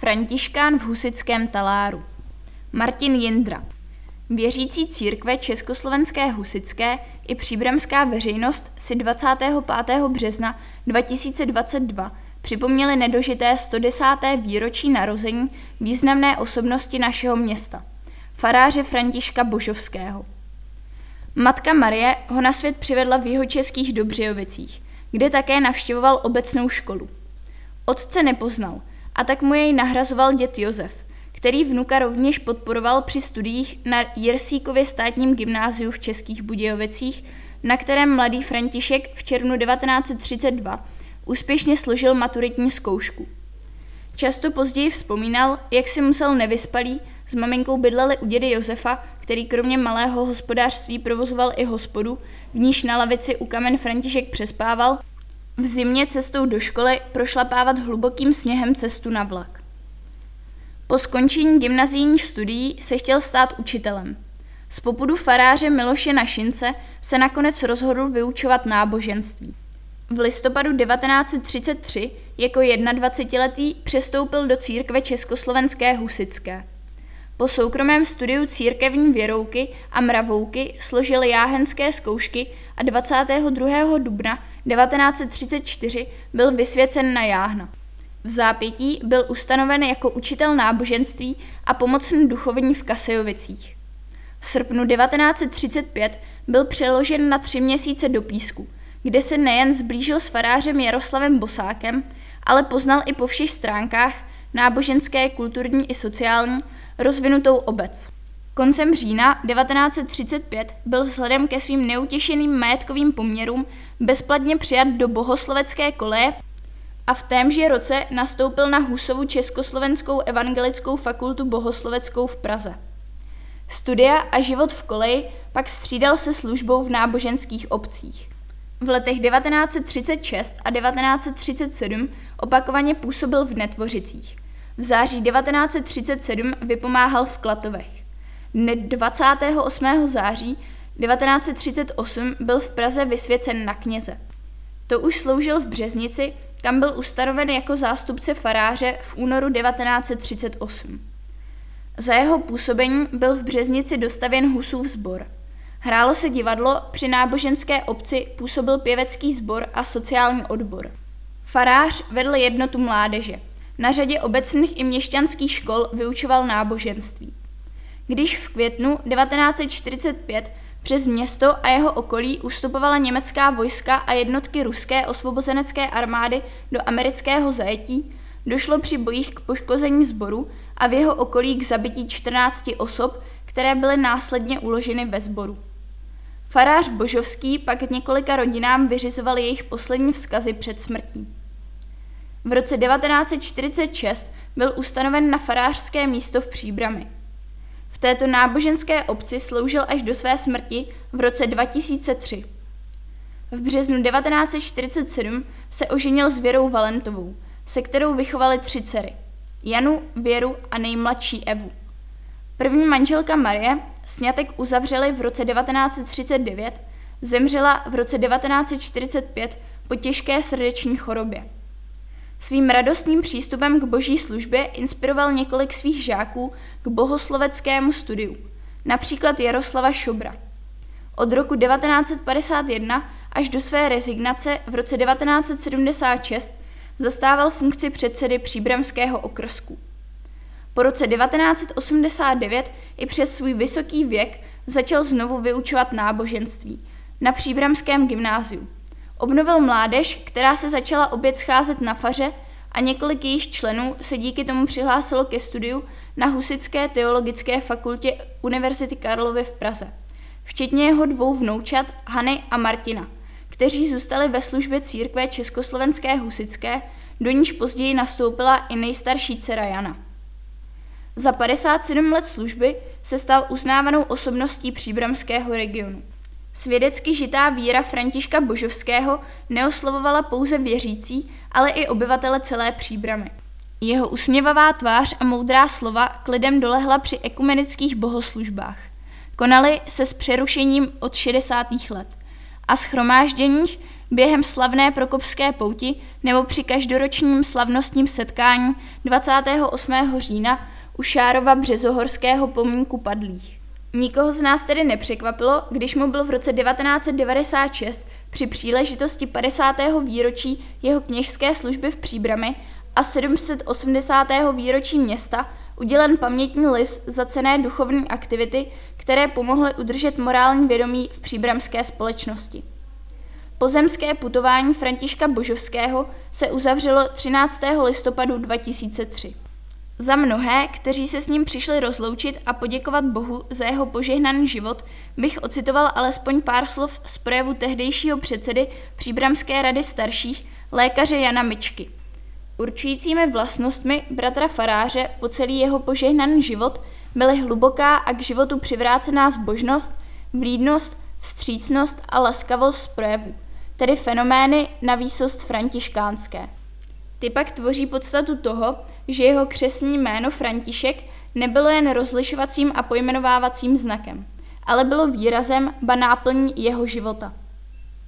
Františkán v husickém taláru. Martin Jindra. Věřící církve Československé husické i příbramská veřejnost si 25. března 2022 připomněli nedožité 110. výročí narození významné osobnosti našeho města, faráře Františka Božovského. Matka Marie ho na svět přivedla v jeho českých Dobřejovicích, kde také navštěvoval obecnou školu. Otce nepoznal a tak mu jej nahrazoval děd Josef, který vnuka rovněž podporoval při studiích na Jirsíkově státním gymnáziu v Českých Budějovicích, na kterém mladý František v červnu 1932 úspěšně složil maturitní zkoušku. Často později vzpomínal, jak si musel nevyspalý, s maminkou bydleli u dědy Josefa, který kromě malého hospodářství provozoval i hospodu, v níž na lavici u kamen František přespával, v zimě cestou do školy prošlapávat hlubokým sněhem cestu na vlak. Po skončení gymnazijních studií se chtěl stát učitelem. Z popudu faráře Miloše Našince se nakonec rozhodl vyučovat náboženství. V listopadu 1933 jako 21-letý přestoupil do církve Československé husické. Po soukromém studiu církevní věrouky a mravouky složil jáhenské zkoušky a 22. dubna 1934 byl vysvěcen na jáhna. V zápětí byl ustanoven jako učitel náboženství a pomocný duchovní v Kasejovicích. V srpnu 1935 byl přeložen na tři měsíce do Písku, kde se nejen zblížil s farářem Jaroslavem Bosákem, ale poznal i po všech stránkách náboženské, kulturní i sociální rozvinutou obec. Koncem října 1935 byl vzhledem ke svým neutěšeným majetkovým poměrům bezplatně přijat do bohoslovecké koleje a v témže roce nastoupil na Husovu Československou evangelickou fakultu bohosloveckou v Praze. Studia a život v koleji pak střídal se službou v náboženských obcích. V letech 1936 a 1937 opakovaně působil v Netvořicích. V září 1937 vypomáhal v Klatovech. Dne 28. září 1938 byl v Praze vysvěcen na kněze. To už sloužil v Březnici, kam byl ustanoven jako zástupce faráře v únoru 1938. Za jeho působení byl v Březnici dostavěn Husův sbor. Hrálo se divadlo, při náboženské obci působil pěvecký sbor a sociální odbor. Farář vedl jednotu mládeže. Na řadě obecných i měšťanských škol vyučoval náboženství. Když v květnu 1945 přes město a jeho okolí ustupovala německá vojska a jednotky ruské osvobozenecké armády do amerického zajetí, došlo při bojích k poškození sboru a v jeho okolí k zabití 14 osob, které byly následně uloženy ve sboru. Farář Božovský pak několika rodinám vyřizoval jejich poslední vzkazy před smrtí. V roce 1946 byl ustanoven na farářské místo v Příbrami. V této náboženské obci sloužil až do své smrti v roce 2003. V březnu 1947 se oženil s Věrou Valentovou, se kterou vychovali tři dcery. Janu, Věru a nejmladší Evu. První manželka Marie snětek uzavřeli v roce 1939, zemřela v roce 1945 po těžké srdeční chorobě. Svým radostným přístupem k boží službě inspiroval několik svých žáků k bohosloveckému studiu, například Jaroslava Šobra. Od roku 1951 až do své rezignace v roce 1976 zastával funkci předsedy Příbramského okrsku. Po roce 1989 i přes svůj vysoký věk začal znovu vyučovat náboženství na Příbramském gymnáziu. Obnovil mládež, která se začala opět scházet na faře a několik jejich členů se díky tomu přihlásilo ke studiu na Husické teologické fakultě Univerzity Karlovy v Praze, včetně jeho dvou vnoučat Hany a Martina, kteří zůstali ve službě církve Československé husické, do níž později nastoupila i nejstarší dcera Jana. Za 57 let služby se stal uznávanou osobností příbramského regionu. Svědecky žitá víra Františka Božovského neoslovovala pouze věřící, ale i obyvatele celé příbramy. Jeho usměvavá tvář a moudrá slova k lidem dolehla při ekumenických bohoslužbách. Konaly se s přerušením od 60. let a schromážděních během slavné prokopské pouti nebo při každoročním slavnostním setkání 28. října u Šárova březohorského pomínku padlých. Nikoho z nás tedy nepřekvapilo, když mu byl v roce 1996 při příležitosti 50. výročí jeho kněžské služby v Příbrami a 780. výročí města udělen pamětní list za cené duchovní aktivity, které pomohly udržet morální vědomí v příbramské společnosti. Pozemské putování Františka Božovského se uzavřelo 13. listopadu 2003. Za mnohé, kteří se s ním přišli rozloučit a poděkovat Bohu za jeho požehnaný život, bych ocitoval alespoň pár slov z projevu tehdejšího předsedy Příbramské rady starších, lékaře Jana Myčky. Určujícími vlastnostmi bratra faráře po celý jeho požehnaný život byly hluboká a k životu přivrácená zbožnost, vlídnost, vstřícnost a laskavost z projevu, tedy fenomény na výsost františkánské. Ty pak tvoří podstatu toho, že jeho křesní jméno František nebylo jen rozlišovacím a pojmenovávacím znakem, ale bylo výrazem ba náplní jeho života.